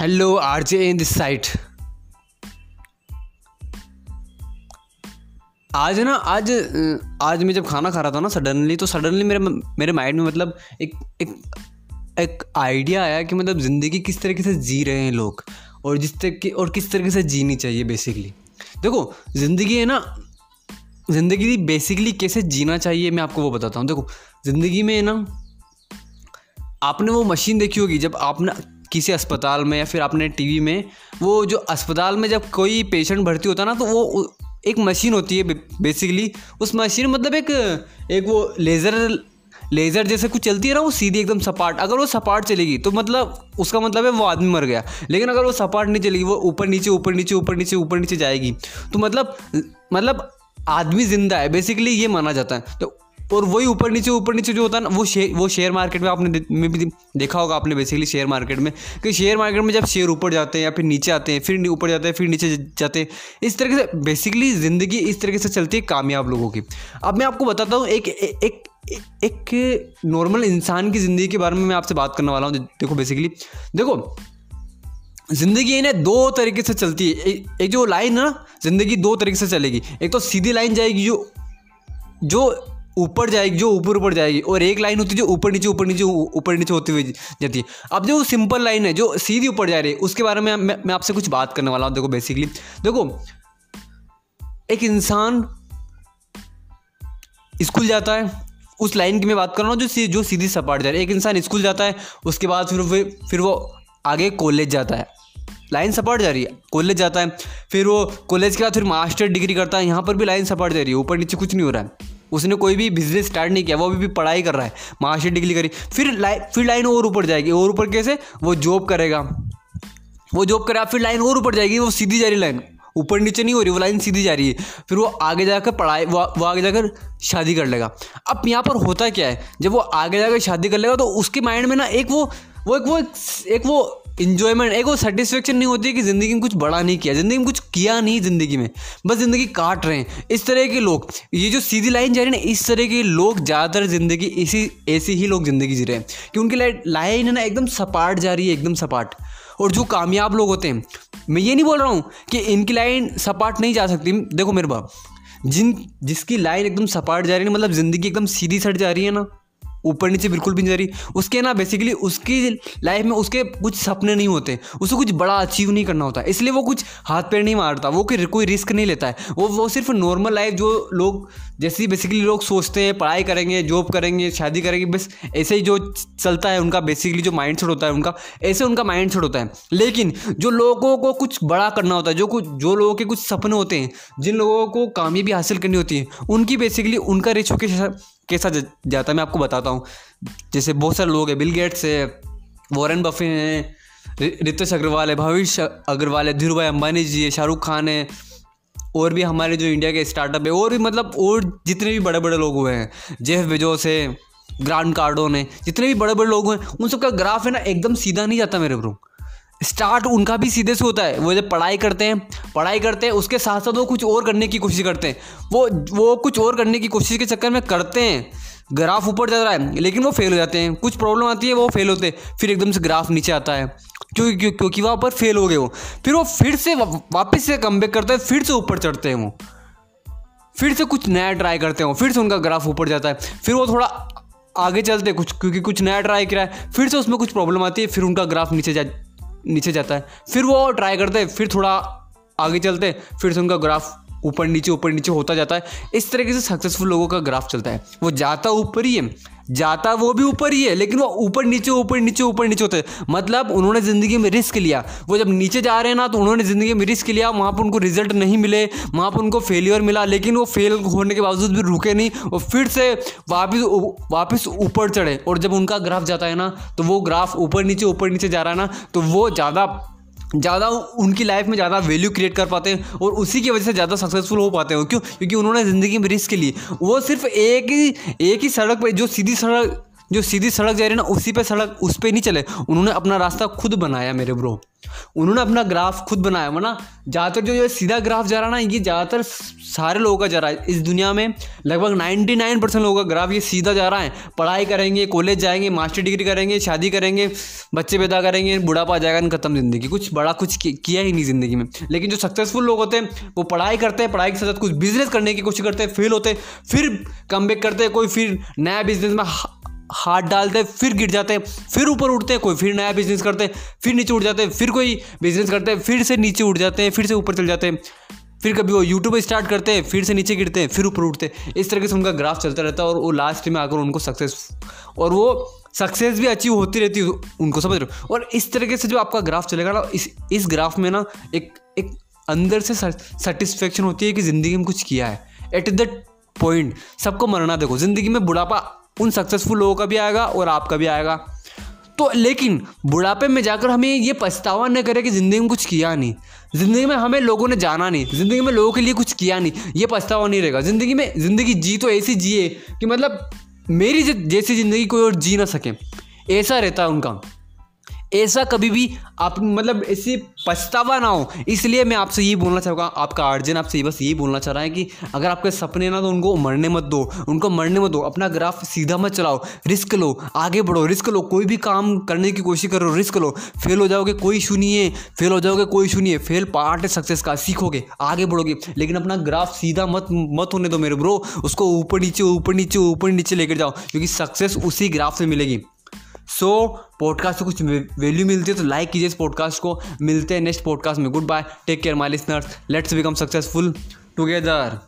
Hello RJ in this site आज ना, आज आज मैं जब खाना खा रहा था ना सडनली तो सडनली मेरे मेरे माइंड में मतलब एक एक एक आइडिया आया कि मतलब ज़िंदगी किस तरीके से जी रहे हैं लोग और जिस तरीके, और किस तरीके से जीनी चाहिए बेसिकली देखो, ज़िंदगी है ना, ज़िंदगी बेसिकली कैसे जीना चाहिए मैं आपको वो बताता हूँ। देखो, ज़िंदगी में ना, आपने वो मशीन देखी होगी जब आपने किसी अस्पताल में या फिर आपने टीवी में, वो जो अस्पताल में जब कोई पेशेंट भर्ती होता है ना तो वो एक मशीन होती है बेसिकली उस मशीन मतलब एक एक वो लेज़र लेज़र जैसे कुछ चलती है ना, वो सीधी एकदम सपाट, अगर वो सपाट चलेगी तो मतलब उसका मतलब है वो आदमी मर गया, लेकिन अगर वो सपाट नहीं चलेगी, वो ऊपर नीचे ऊपर नीचे ऊपर नीचे ऊपर नीचे जाएगी तो मतलब मतलब आदमी ज़िंदा है बेसिकली ये माना जाता है तो और वही ऊपर नीचे ऊपर नीचे जो होता है ना वो शेयर वो शेयर मार्केट में आपने दे, में भी देखा होगा आपने बेसिकली शेयर मार्केट में कि शेयर मार्केट में जब शेयर ऊपर जाते हैं या फिर नीचे आते हैं फिर ऊपर जाते हैं फिर नीचे जाते हैं इस तरीके से बेसिकली ज़िंदगी इस तरीके से चलती है कामयाब लोगों की। अब मैं आपको बताता हूँ एक एक एक नॉर्मल इंसान की ज़िंदगी के बारे में मैं आपसे बात करने वाला हूँ। देखो बेसिकली देखो ज़िंदगी इन्हें दो तरीके से चलती है। एक जो लाइन है ना ज़िंदगी दो तरीके से चलेगी। एक तो सीधी लाइन जाएगी जो जो ऊपर जाएगी जो ऊपर ऊपर जाएगी और एक लाइन होती है जो ऊपर नीचे ऊपर नीचे ऊपर नीचे होती हुई जाती है। अब जो सिंपल लाइन है जो सीधी ऊपर जा रही है उसके बारे में मैं, मैं आपसे कुछ बात करने वाला हूँ देखो बेसिकली देखो एक इंसान स्कूल जाता है उस लाइन की मैं बात कर रहा हूँ जो सी, जो सीधी सपाट जा रही है। एक इंसान स्कूल जाता है उसके बाद फिर वो फिर वो आगे कॉलेज जाता है। लाइन सपाट जा रही है कॉलेज जाता है फिर वो कॉलेज के बाद फिर मास्टर डिग्री करता है यहाँ पर भी लाइन सपाट जा रही है ऊपर नीचे कुछ नहीं हो रहा है। उसने कोई भी बिज़नेस स्टार्ट नहीं किया वो अभी भी पढ़ाई कर रहा है मास्टर डिग्री करी। फिर लाइन फिर लाइन और ऊपर जाएगी और ऊपर कैसे? वो जॉब करेगा। वो जॉब करेगा फिर लाइन और ऊपर जाएगी वो सीधी जा रही लाइन ऊपर नीचे नहीं हो रही वो लाइन सीधी जा रही है। फिर वो आगे जाकर पढ़ाई वो, वो आगे जाकर शादी कर लेगा। अब यहाँ पर होता क्या है? जब वो आगे जाकर शादी कर लेगा तो उसके माइंड में ना एक वो वो एक वो एक एक वो इन्जॉयमेंट एक वो सेटिस्फेक्शन नहीं होती कि ज़िंदगी में कुछ बड़ा नहीं किया, ज़िंदगी में कुछ किया नहीं ज़िंदगी में। बस ज़िंदगी काट रहे हैं। इस तरह के लोग, ये जो सीधी लाइन जा रही है ना, इस तरह के लोग ज़्यादातर ज़िंदगी इसी, ऐसी ही लोग ज़िंदगी जी रहे हैं। कि उनकी लाइन है ना, एकदम सपाट जा रही है, एकदम सपाट। और जो कामयाब लोग होते हैं, मैं ये नहीं बोल रहा हूँ कि इनकी लाइन सपाट नहीं जा सकती। देखो मेरे बाप, जिन, जिसकी लाइन एकदम सपाट जा रही है मतलब ज़िंदगी एकदम सीधी सट जा रही है ना ऊपर नीचे बिल्कुल भी नहीं जा रही। उसके ना बेसिकली उसकी लाइफ में उसके कुछ सपने नहीं होते। उसे कुछ बड़ा अचीव नहीं करना होता। इसलिए वो कुछ हाथ पैर नहीं मारता वो कोई रिस्क नहीं लेता है। वो वो सिर्फ़ नॉर्मल लाइफ जो लोग, जैसे बेसिकली लोग सोचते हैं, पढ़ाई करेंगे जॉब करेंगे, शादी करेंगे, बस ऐसे ही जो चलता है उनका बेसिकली जो माइंड सेट होता है उनका, ऐसे उनका माइंड सेट होता है। लेकिन जो लोगों को कुछ बड़ा करना होता है, जो कुछ, जो लोगों के कुछ सपने होते हैं, जिन लोगों को कामयाबी हासिल करनी होती है, उनकी बेसिकली उनका रेशो कैसा जाता है, मैं आपको बताता हूँ। जैसे बहुत सारे लोग हैं बिल गेट्स है वॉरेन बफे हैं रितेश अग्रवाल है, भविष्य अग्रवाल है धीरू भाई अम्बानी जी है, शाहरुख खान है, और भी हमारे जो इंडिया के स्टार्टअप है, और भी मतलब और जितने भी बड़े बड़े लोग हुए हैं जेफ बेजोस है ग्रांड कार्डोन है, जितने भी बड़े बड़े लोग हैं, उन सबका ग्राफ है ना, एकदम सीधा नहीं जाता मेरे ब्रो स्टार्ट उनका भी सीधे से होता है। वो जब पढ़ाई करते हैं पढ़ाई करते हैं उसके साथ साथ वो कुछ और करने की कोशिश करते हैं। वो वो कुछ और करने की कोशिश के चक्कर में करते हैं। ग्राफ ऊपर जा रहा है लेकिन वो फेल हो जाते हैं। कुछ प्रॉब्लम आती है वो फेल होते हैं। फिर एकदम से ग्राफ नीचे आता है। क्योंकि क्यों, क्योंकि वहाँ पर फेल हो गए वो। फिर वो फिर से वापस से कम बैक करते हैं फिर से ऊपर चढ़ते हैं वो। फिर से कुछ नया ट्राई करते हैं फिर से उनका ग्राफ ऊपर जाता है। फिर वो थोड़ा आगे चलते कुछ क्योंकि कुछ नया ट्राई किया है। फिर से उसमें कुछ प्रॉब्लम आती है फिर उनका ग्राफ नीचे जा नीचे जाता है। फिर वो ट्राई करते फिर थोड़ा आगे चलते फिर से उनका ग्राफ ऊपर नीचे ऊपर नीचे होता जाता है। इस तरीके से सक्सेसफुल लोगों का ग्राफ चलता है। वो जाता ऊपर ही है। जाता वो भी ऊपर ही है, लेकिन वो ऊपर नीचे ऊपर नीचे ऊपर नीचे होते मतलब उन्होंने ज़िंदगी में रिस्क लिया। वो जब नीचे जा रहे हैं ना तो उन्होंने ज़िंदगी में रिस्क लिया, वहाँ पर उनको रिज़ल्ट नहीं मिले, वहाँ पर उनको फेलियर मिला, लेकिन वो फेल होने के बावजूद भी रुके नहीं, वो फिर से वापस वापस ऊपर चढ़े। और जब उनका ग्राफ जाता है ना तो वो ग्राफ ऊपर नीचे ऊपर नीचे जा रहा है ना तो वो ज़्यादा ज़्यादा उनकी लाइफ में ज़्यादा वैल्यू क्रिएट कर पाते हैं और उसी की वजह से ज़्यादा सक्सेसफुल हो पाते हैं। क्यों? क्योंकि उन्होंने ज़िंदगी में रिस्क लिए वो सिर्फ़ एक ही एक ही सड़क पर जो सीधी सड़क जो सीधी सड़क जा रही है ना, उसी पे सड़क, उस पर नहीं चले। उन्होंने अपना रास्ता खुद बनाया मेरे ब्रो। उन्होंने अपना ग्राफ खुद बनाया। वरना ज़्यादातर जो ये सीधा ग्राफ जा रहा है ना, ये ज़्यादातर सारे लोगों का जा रहा है। इस दुनिया में लगभग 99 परसेंट लोगों का ग्राफ ये सीधा जा रहा है। पढ़ाई करेंगे, कॉलेज जाएँगे, मास्टर डिग्री करेंगे, शादी करेंगे, बच्चे पैदा करेंगे, बुढ़ापा आ जाएगा खत्म ज़िंदगी। कुछ बड़ा कुछ किया ही नहीं ज़िंदगी में। लेकिन जो सक्सेसफुल लोग होते हैं, वो पढ़ाई करते हैं, पढ़ाई के साथ कुछ बिज़नेस करने की कोशिश करते हैं फेल होते फिर कम करते हैं, कोई फिर नया बिज़नेस में हाथ डालते फिर गिर जाते हैं, फिर ऊपर उठते हैं, कोई फिर नया बिज़नेस करते फिर नीचे उठ जाते फिर कोई बिज़नेस करते फिर से नीचे उठ जाते हैं, फिर से ऊपर चल जाते हैं, फिर कभी वो यूट्यूब स्टार्ट करते हैं, फिर से नीचे गिरते हैं, फिर ऊपर उठते हैं। इस तरीके से उनका ग्राफ चलता रहता है और वो लास्ट में आकर उनको सक्सेस और वो सक्सेस भी अचीव होती रहती है, उनको समझ रहे हो? और इस तरीके से जो आपका ग्राफ चलेगा ना, इस इस ग्राफ में ना एक एक अंदर से सेटिस्फेक्शन होती है कि ज़िंदगी में कुछ किया है। एट द पॉइंट सबको मरना देखो, ज़िंदगी में बुढ़ापा उन सक्सेसफुल लोगों का भी आएगा और आपका भी आएगा। तो लेकिन बुढ़ापे में जाकर हमें ये पछतावा न करे कि ज़िंदगी में कुछ किया नहीं। ज़िंदगी में हमें लोगों ने जाना नहीं। ज़िंदगी में लोगों के लिए कुछ किया नहीं। ये पछतावा नहीं रहेगा। ज़िंदगी में, ज़िंदगी जी तो ऐसी जिए कि मतलब मेरी जैसी ज़िंदगी कोई और जी ना सके। ऐसा रहता है उनका। ऐसा कभी भी आप मतलब ऐसे पछतावा ना हो। इसलिए मैं आपसे यही बोलना चाहूँगा, आपका अर्जन आपसे बस यही बोलना चाह रहा है कि अगर आपके सपने ना तो उनको मरने मत दो, उनको मरने मत दो, अपना ग्राफ सीधा मत चलाओ, रिस्क लो, आगे बढ़ो, रिस्क लो, कोई भी काम करने की कोशिश करो, रिस्क लो, फेल हो जाओगे, कोई इशू नहीं है, फेल हो जाओगे, कोई इशू नहीं है, फेल पार्ट है सक्सेस का, सीखोगे, आगे बढ़ोगे, लेकिन अपना ग्राफ सीधा मत मत होने दो मेरे ब्रो उसको ऊपर नीचे ऊपर नीचे ऊपर नीचे लेकर जाओ, क्योंकि सक्सेस उसी ग्राफ से मिलेगी। सो पॉडकास्ट को कुछ वैल्यू मिलती है तो लाइक कीजिए इस पॉडकास्ट को। मिलते हैं नेक्स्ट पॉडकास्ट में। Good bye take care my listeners let's become successful together